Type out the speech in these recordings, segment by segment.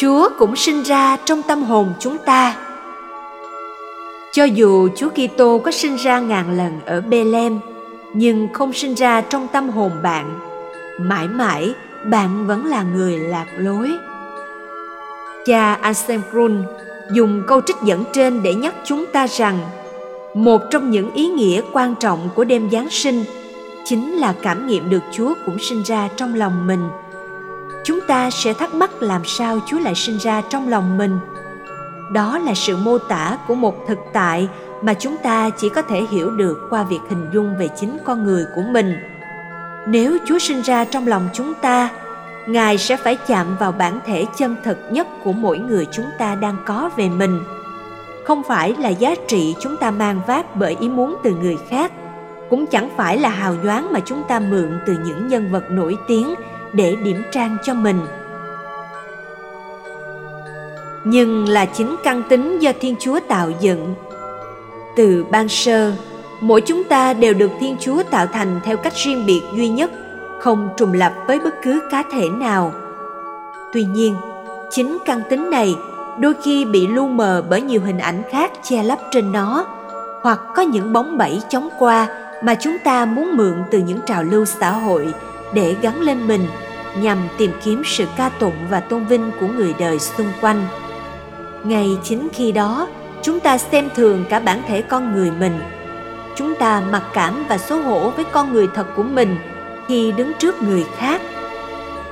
Chúa cũng sinh ra trong tâm hồn chúng ta. Cho dù Chúa Kitô có sinh ra ngàn lần ở Bethlehem, nhưng không sinh ra trong tâm hồn bạn, mãi mãi bạn vẫn là người lạc lối. Cha Anselm Grun dùng câu trích dẫn trên để nhắc chúng ta rằng một trong những ý nghĩa quan trọng của đêm Giáng sinh chính là cảm nghiệm được Chúa cũng sinh ra trong lòng mình. Chúng ta sẽ thắc mắc làm sao Chúa lại sinh ra trong lòng mình. Đó là sự mô tả của một thực tại mà chúng ta chỉ có thể hiểu được qua việc hình dung về chính con người của mình. Nếu Chúa sinh ra trong lòng chúng ta, Ngài sẽ phải chạm vào bản thể chân thực nhất của mỗi người chúng ta đang có về mình. Không phải là giá trị chúng ta mang vác bởi ý muốn từ người khác, cũng chẳng phải là hào nhoáng mà chúng ta mượn từ những nhân vật nổi tiếng để điểm trang cho mình. Nhưng là chính căn tính do thiên chúa tạo dựng. Từ ban sơ, mỗi chúng ta đều được thiên chúa tạo thành theo cách riêng biệt duy nhất, không trùng lập với bất cứ cá thể nào. Tuy nhiên, chính căn tính này đôi khi bị lu mờ bởi nhiều hình ảnh khác che lấp trên nó, hoặc có những bóng bẫy chóng qua mà chúng ta muốn mượn từ những trào lưu xã hội để gắn lên mình nhằm tìm kiếm sự ca tụng và tôn vinh của người đời xung quanh. Ngay chính khi đó, chúng ta xem thường cả bản thể con người mình. Chúng ta mặc cảm và xấu hổ với con người thật của mình khi đứng trước người khác.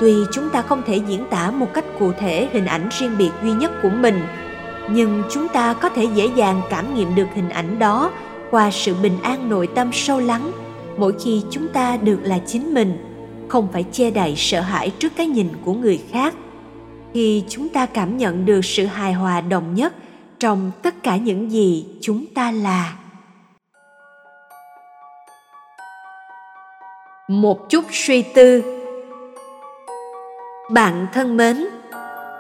Tuy chúng ta không thể diễn tả một cách cụ thể hình ảnh riêng biệt duy nhất của mình, nhưng chúng ta có thể dễ dàng cảm nghiệm được hình ảnh đó qua sự bình an nội tâm sâu lắng mỗi khi chúng ta được là chính mình không phải che đậy sợ hãi trước cái nhìn của người khác. Khi chúng ta cảm nhận được sự hài hòa đồng nhất trong tất cả những gì chúng ta là. Một chút suy tư. Bạn thân mến,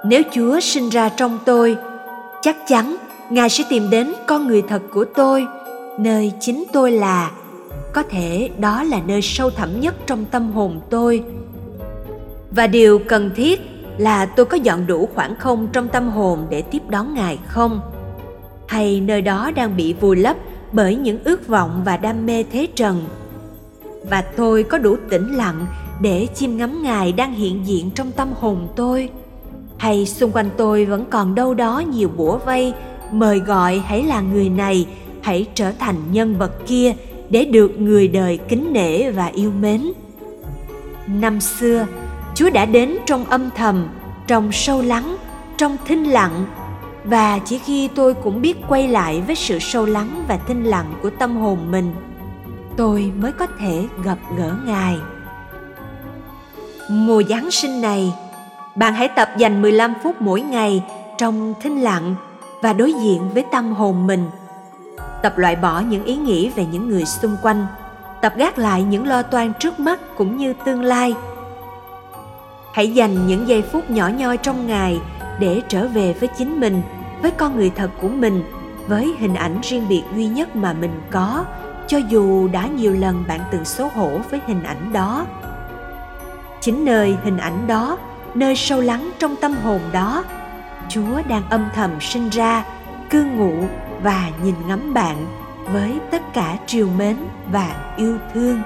nếu chúa sinh ra trong tôi, chắc chắn ngài sẽ tìm đến con người thật của tôi, nơi chính tôi là có thể đó là nơi sâu thẳm nhất trong tâm hồn tôi. Và điều cần thiết là tôi có dọn đủ khoảng không trong tâm hồn để tiếp đón ngài không? Hay nơi đó đang bị vùi lấp bởi những ước vọng và đam mê thế trần? Và tôi có đủ tĩnh lặng để chiêm ngắm ngài đang hiện diện trong tâm hồn tôi? Hay xung quanh tôi vẫn còn đâu đó nhiều bủa vây, mời gọi hãy là người này, hãy trở thành nhân vật kia để được người đời kính nể và yêu mến. Năm xưa, chúa đã đến trong âm thầm, trong sâu lắng, trong thinh lặng. Và chỉ khi tôi cũng biết quay lại với sự sâu lắng và thinh lặng của tâm hồn mình, tôi mới có thể gặp gỡ ngài. Mùa giáng sinh này, bạn hãy tập dành 15 phút mỗi ngày trong thinh lặng và đối diện với tâm hồn mình tập loại bỏ những ý nghĩ về những người xung quanh. Tập gác lại những lo toan trước mắt cũng như tương lai. Hãy dành những giây phút nhỏ nhoi trong ngày để trở về với chính mình, với con người thật của mình, với hình ảnh riêng biệt duy nhất mà mình có, cho dù đã nhiều lần bạn từng xấu hổ với hình ảnh đó. Chính nơi hình ảnh đó, nơi sâu lắng trong tâm hồn đó, chúa đang âm thầm sinh ra, cư ngụ và nhìn ngắm bạn với tất cả triều mến và yêu thương.